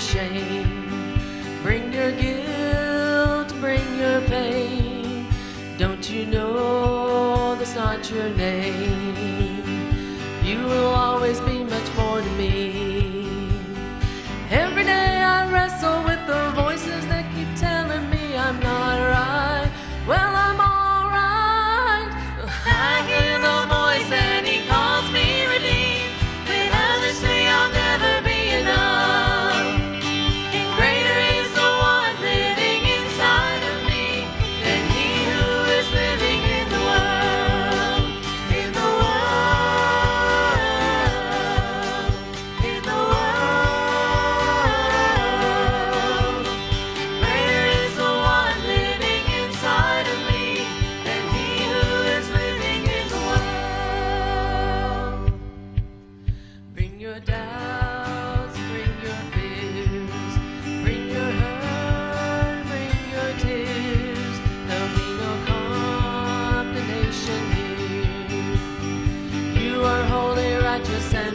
shame. Bring your guilt, bring your pain. Don't you know that's not your name? You will always be much more to me. Your doubts, bring your fears, bring your hurt, bring your tears. There'll be no condemnation here. You are holy, righteous, and